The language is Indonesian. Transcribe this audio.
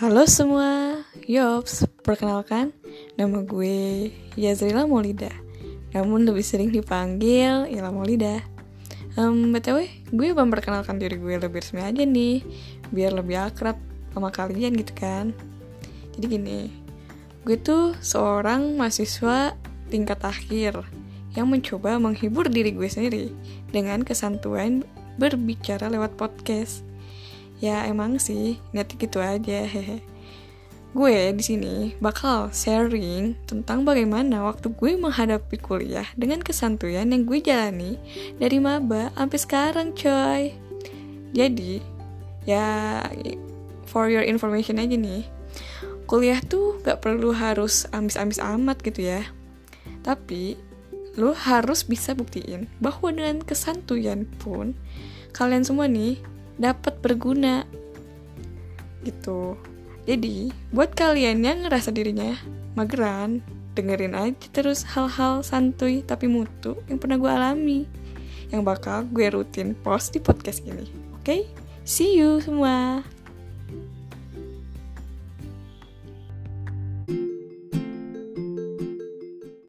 Halo semua, Yops, perkenalkan Nama gue Yazrila Maulida Namun lebih sering dipanggil Ila Maulida um, BTW, gue memperkenalkan diri gue lebih resmi aja nih Biar lebih akrab sama kalian gitu kan. Jadi gini, gue tuh seorang mahasiswa tingkat akhir Yang mencoba menghibur diri gue sendiri Dengan kesantuan berbicara lewat podcast ya emang sih niatnya gitu aja hehe. Gue di sini bakal sharing tentang bagaimana waktu gue menghadapi kuliah dengan kesantuyan yang gue jalani dari maba sampai sekarang coy. Jadi ya for your information aja nih kuliah tuh gak perlu harus ambis-ambis amat gitu ya. Tapi lo harus bisa buktiin bahwa dengan kesantuyan pun kalian semua nih dapat berguna. Gitu. Jadi buat kalian yang ngerasa dirinya mageran dengerin aja terus hal-hal santuy tapi mutu yang pernah gue alami yang bakal gue rutin post di podcast ini. Oke? Okay? see you semua